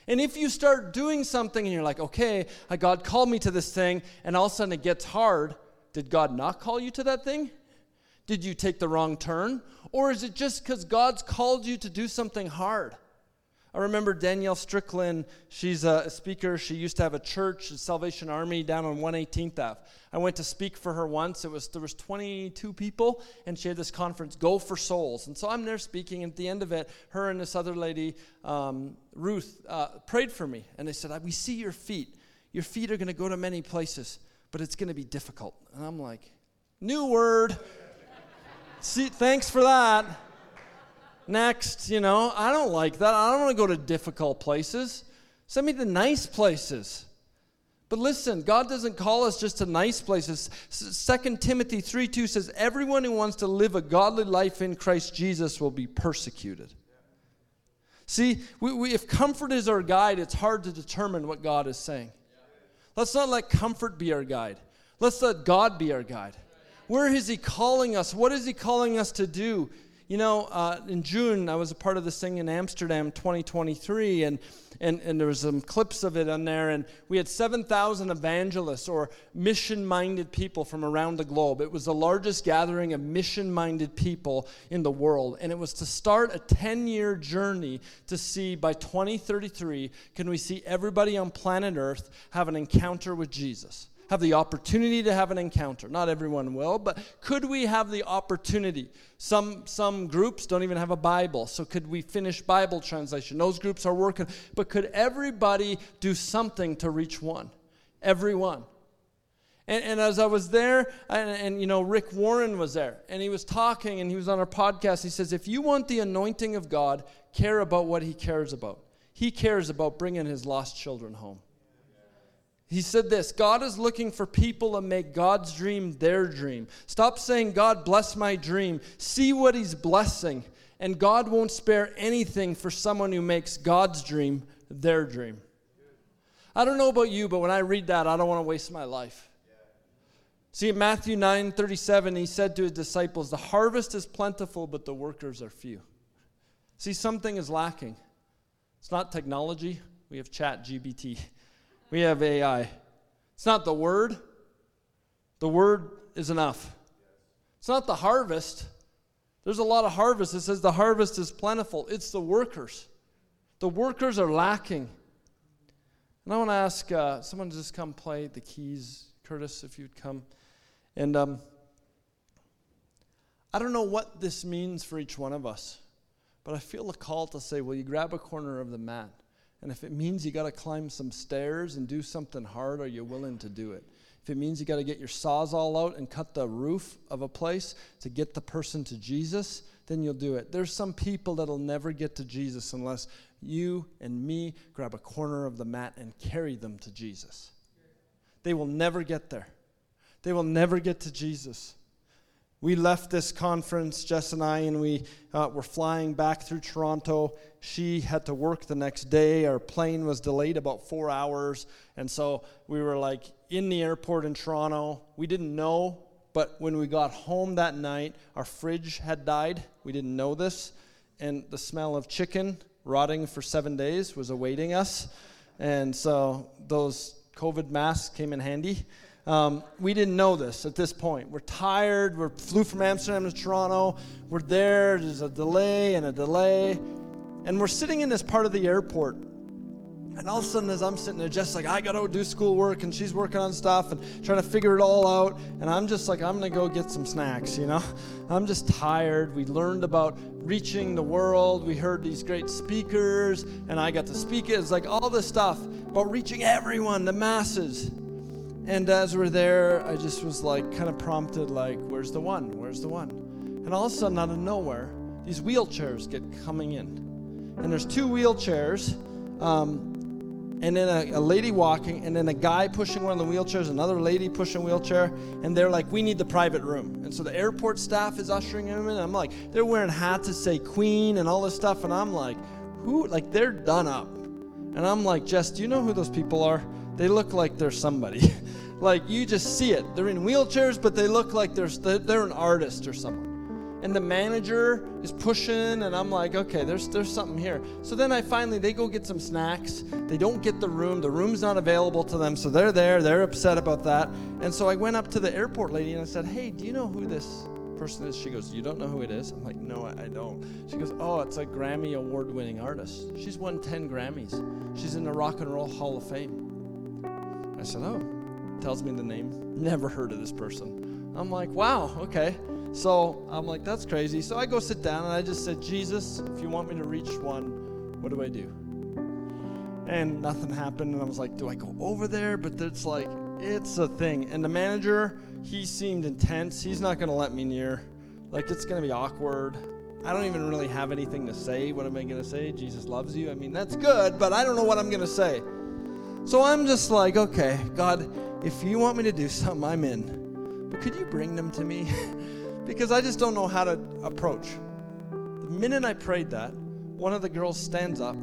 And if you start doing something and you're like, okay, God called me to this thing, and all of a sudden it gets hard, did God not call you to that thing? Did you take the wrong turn? Or is it just because God's called you to do something hard? I remember Danielle Strickland. She's a speaker. She used to have a church, the Salvation Army, down on 118th Ave. I went to speak for her once. It was there was 22 people, and she had this conference, Go for Souls. And so I'm there speaking. And at the end of it, her and this other lady, um, Ruth, uh, prayed for me, and they said, "We see your feet. Your feet are going to go to many places." But it's going to be difficult. And I'm like, new word. See, thanks for that. Next, you know, I don't like that. I don't want to go to difficult places. Send me to nice places. But listen, God doesn't call us just to nice places. 2 Timothy 3 2 says, Everyone who wants to live a godly life in Christ Jesus will be persecuted. See, we, we, if comfort is our guide, it's hard to determine what God is saying. Let's not let comfort be our guide. Let's let God be our guide. Where is He calling us? What is He calling us to do? You know, uh, in June, I was a part of this thing in Amsterdam 2023, and, and, and there was some clips of it on there, and we had 7,000 evangelists or mission-minded people from around the globe. It was the largest gathering of mission-minded people in the world, and it was to start a 10-year journey to see by 2033, can we see everybody on planet Earth have an encounter with Jesus? Have the opportunity to have an encounter. Not everyone will, but could we have the opportunity? Some, some groups don't even have a Bible, so could we finish Bible translation? Those groups are working, but could everybody do something to reach one? Everyone. And, and as I was there, and, and you know, Rick Warren was there, and he was talking, and he was on our podcast. He says, If you want the anointing of God, care about what he cares about. He cares about bringing his lost children home. He said this God is looking for people to make God's dream their dream. Stop saying, God, bless my dream. See what He's blessing. And God won't spare anything for someone who makes God's dream their dream. I don't know about you, but when I read that, I don't want to waste my life. See, in Matthew 9 37, he said to his disciples, The harvest is plentiful, but the workers are few. See, something is lacking. It's not technology. We have Chat GPT. We have AI. It's not the word, the word is enough. It's not the harvest. There's a lot of harvest. It says the harvest is plentiful. It's the workers. The workers are lacking. And I want to ask uh, someone to just come play the keys. Curtis, if you'd come. And um, I don't know what this means for each one of us, But I feel a call to say, will you grab a corner of the mat? And if it means you got to climb some stairs and do something hard, are you willing to do it? If it means you got to get your Sawzall out and cut the roof of a place to get the person to Jesus, then you'll do it. There's some people that'll never get to Jesus unless you and me grab a corner of the mat and carry them to Jesus. They will never get there. They will never get to Jesus. We left this conference, Jess and I, and we uh, were flying back through Toronto. She had to work the next day. Our plane was delayed about four hours. And so we were like in the airport in Toronto. We didn't know, but when we got home that night, our fridge had died. We didn't know this. And the smell of chicken rotting for seven days was awaiting us. And so those COVID masks came in handy. Um, we didn't know this at this point. We're tired. We flew from Amsterdam to Toronto. We're there. There's a delay and a delay. And we're sitting in this part of the airport. And all of a sudden, as I'm sitting there, just like, I got to do schoolwork, and she's working on stuff and trying to figure it all out. And I'm just like, I'm to go get some snacks, you know? I'm just tired. We learned about reaching the world. We heard these great speakers, and I got to speak it. It's like all this stuff about reaching everyone, the masses. And as we're there, I just was like, kind of prompted, like, where's the one? Where's the one? And all of a sudden, out of nowhere, these wheelchairs get coming in. And there's two wheelchairs, um, and then a, a, lady walking, and then a guy pushing one of the wheelchairs, another lady pushing a wheelchair, and they're like, we need the private room. And so the airport staff is ushering them in. I'm like, they're wearing hats that say Queen and all this stuff, and I'm like, who? Like, they're done up. And I'm like, Jess, do you know who those people are? They look like they're somebody. like you just see it. They're in wheelchairs, but they look like they're they're an artist or someone. And the manager is pushing, and I'm like, okay, there's there's something here. So then I finally they go get some snacks. They don't get the room. The room's not available to them, so they're there. They're upset about that. And so I went up to the airport lady and I said, hey, do you know who this person is? She goes, you don't know who it is? I'm like, no, I, don't. She goes, oh, it's a Grammy award-winning artist. She's won 10 Grammys. She's in the Rock and Roll Hall of Fame. I said, Oh, tells me the name. Never heard of this person. I'm like, Wow, okay. So I'm like, That's crazy. So I go sit down and I just said, Jesus, if you want me to reach one, what do I do? And nothing happened. And I was like, Do I go over there? But it's like, it's a thing. And the manager, he seemed intense. He's not going to let me near. Like, it's going to be awkward. I don't even really have anything to say. What am I going to say? Jesus loves you. I mean, that's good, but I don't know what I'm going to say. So I'm just like, okay, God, if you want me to do something, I'm in. But could you bring them to me? because I just don't know how to approach. The minute I prayed that, one of the girls stands up,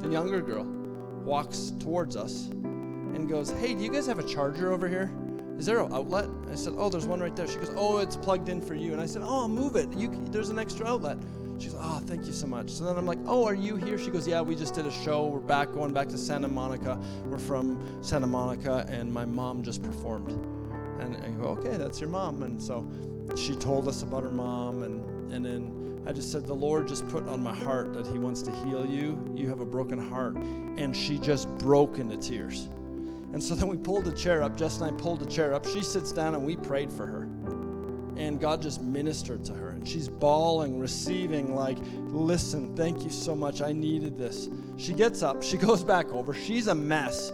the younger girl, walks towards us and goes, Hey, do you guys have a charger over here? Is there an outlet? I said, Oh, there's one right there. She goes, Oh, it's plugged in for you. And I said, Oh, move it. You, there's an extra outlet. She's like, oh, thank you so much. So then I'm like, oh, are you here? She goes, yeah, we just did a show. We're back, going back to Santa Monica. We're from Santa Monica, and my mom just performed. And I go, okay, that's your mom. And so she told us about her mom, and, and then I just said, the Lord just put on my heart that He wants to heal you. You have a broken heart. And she just broke into tears. And so then we pulled the chair up. Jess and I pulled the chair up. She sits down, and we prayed for her. And God just ministered to her And She's bawling, receiving, like, listen, thank you so much. I needed this. She gets up, she goes back over. She's a mess.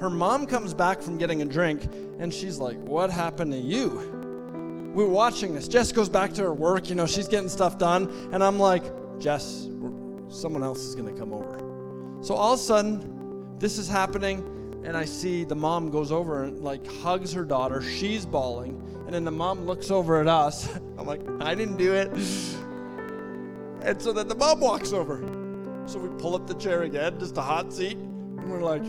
Her mom comes back from getting a drink, and she's like, What happened to you? We are watching this. Jess goes back to her work, you know, she's getting stuff done. And I'm like, Jess, someone else is going to come over. So all of a sudden, this is happening, and I see the mom goes over and like hugs her daughter. She's bawling. And then the mom looks over at us. I'm like, I didn't do it. And so then the mom walks over. So we pull up the chair again, just a hot seat, and we're like,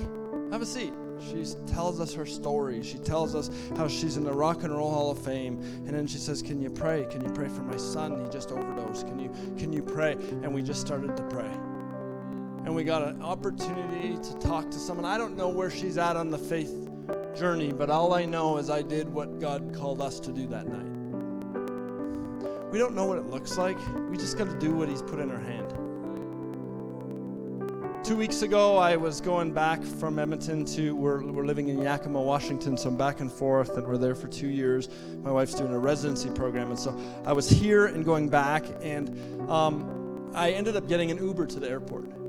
have a seat. She tells us her story. She tells us how she's in the Rock and Roll Hall of Fame. And then she says, Can you pray? Can you pray for my son? He just overdosed. Can you can you pray? And we just started to pray. And we got an opportunity to talk to someone. I don't know where she's at on the faith journey, but all I know is I did what God called us to do that night. We don't know what it looks like. We just got to do what He's put in our hand. Two weeks ago, I was going back from Edmonton to, we're, we're living in Yakima, Washington, so I'm back and forth, and we're there for two years. My wife's doing a residency program, and so I was here and going back, and um, I ended up getting an Uber to the airport.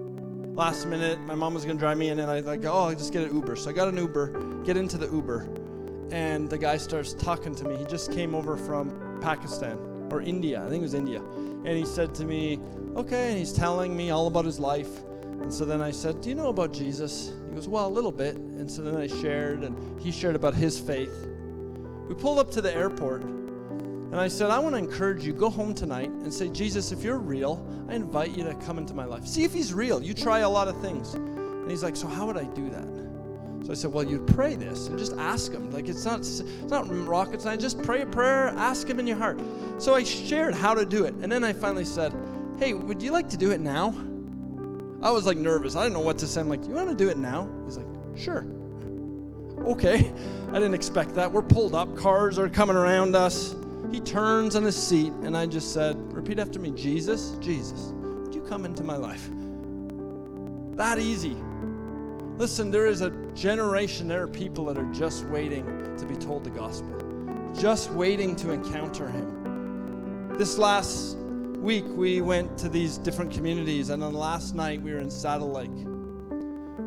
Last minute, my mom was gonna drive me in, and I like, oh, I'll just get an Uber. So I got an Uber, get into the Uber, and the guy starts talking to me. He just came over from Pakistan or India, I think it was India, and he said to me, okay, and he's telling me all about his life. And so then I said, do you know about Jesus? He goes, well, a little bit. And so then I shared, and he shared about his faith. We pulled up to the airport, and I said, I want to encourage you, go home tonight and say, Jesus, if you're real, I invite you to come into my life. See if he's real. You try a lot of things. And he's like, So how would I do that? So I said, Well, you'd pray this and just ask him. Like it's not it's not rocket science. Just pray a prayer, ask him in your heart. So I shared how to do it. And then I finally said, Hey, would you like to do it now? I was like nervous. I didn't know what to say. I'm like, You want to do it now? He's like, Sure. Okay. I didn't expect that. We're pulled up, cars are coming around us. He turns on his seat, and I just said, Repeat after me Jesus, Jesus, would you come into my life? That easy. Listen, there is a generation, there are people that are just waiting to be told the gospel, just waiting to encounter Him. This last week, we went to these different communities, and on last night, we were in Saddle Lake.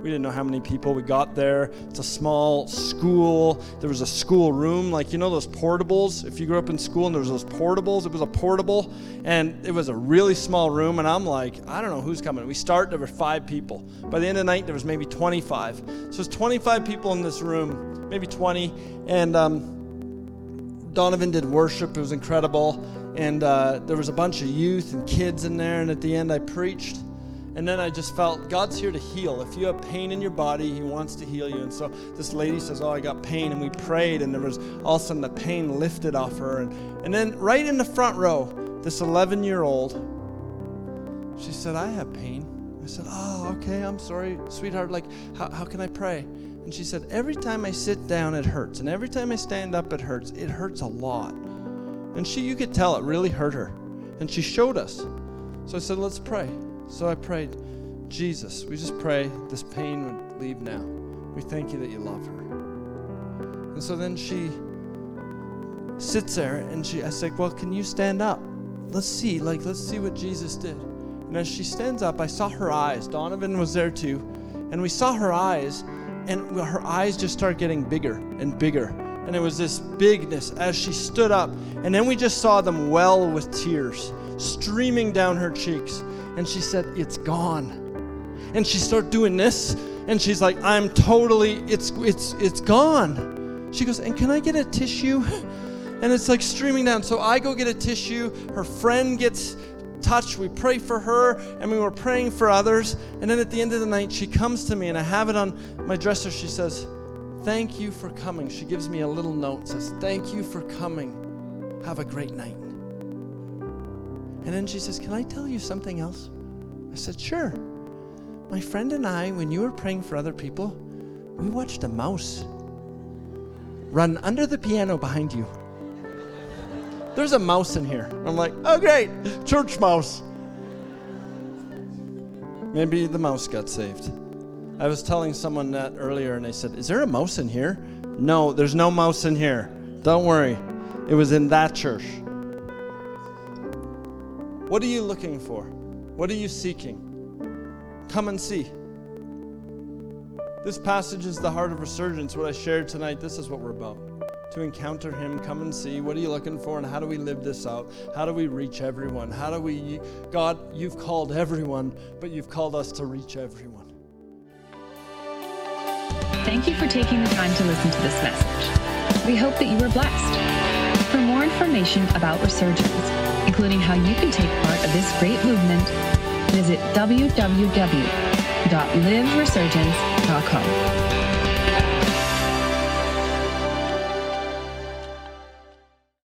We didn't know how many people we got there. It's a small school. There was a school room, like you know those portables. If you grew up in school and there was those portables, it was a portable, and it was a really small room. And I'm like, I don't know who's coming. We start. There were five people. By the end of the night, there was maybe 25. So it's 25 people in this room, maybe 20. And um, Donovan did worship. It was incredible. And uh, there was a bunch of youth and kids in there. And at the end, I preached. And then I just felt God's here to heal. If you have pain in your body, He wants to heal you. And so this lady says, Oh, I got pain. And we prayed, and there was all of a sudden the pain lifted off her. And, and then right in the front row, this 11 year old, she said, I have pain. I said, Oh, okay, I'm sorry, sweetheart. Like, how, how can I pray? And she said, Every time I sit down, it hurts. And every time I stand up, it hurts. It hurts a lot. And she, you could tell it really hurt her. And she showed us. So I said, Let's pray. So I prayed, Jesus, we just pray this pain would leave now. We thank you that you love her. And so then she sits there and she I said, Well, can you stand up? Let's see, like let's see what Jesus did. And as she stands up, I saw her eyes. Donovan was there too. And we saw her eyes, and her eyes just start getting bigger and bigger. And it was this bigness as she stood up. And then we just saw them well with tears streaming down her cheeks and she said, It's gone. And she started doing this, and she's like, I'm totally, it's it's it's gone. She goes, and can I get a tissue? And it's like streaming down. So I go get a tissue. Her friend gets touched. We pray for her, and we were praying for others. And then at the end of the night, she comes to me, and I have it on my dresser. She says, Thank you for coming. She gives me a little note, says, Thank you for coming. Have a great night. And then she says, Can I tell you something else? I said, Sure. My friend and I, when you were praying for other people, we watched a mouse run under the piano behind you. There's a mouse in here. I'm like, oh, great, church mouse. Maybe the mouse got saved. I was telling someone that earlier, and they said, Is there a mouse in here? No, there's no mouse in here. Don't worry. It was in that church. What are you looking for? What are you seeking? Come and see. This passage is the heart of resurgence. What I shared tonight, this is what we're about. To encounter Him, come and see. What are you looking for, and how do we live this out? How do we reach everyone? How do we, God, you've called everyone, but you've called us to reach everyone. Thank you for taking the time to listen to this message. We hope that you were blessed. For more information about Resurgence, including how you can take part of this great movement, visit www.liveresurgence.com.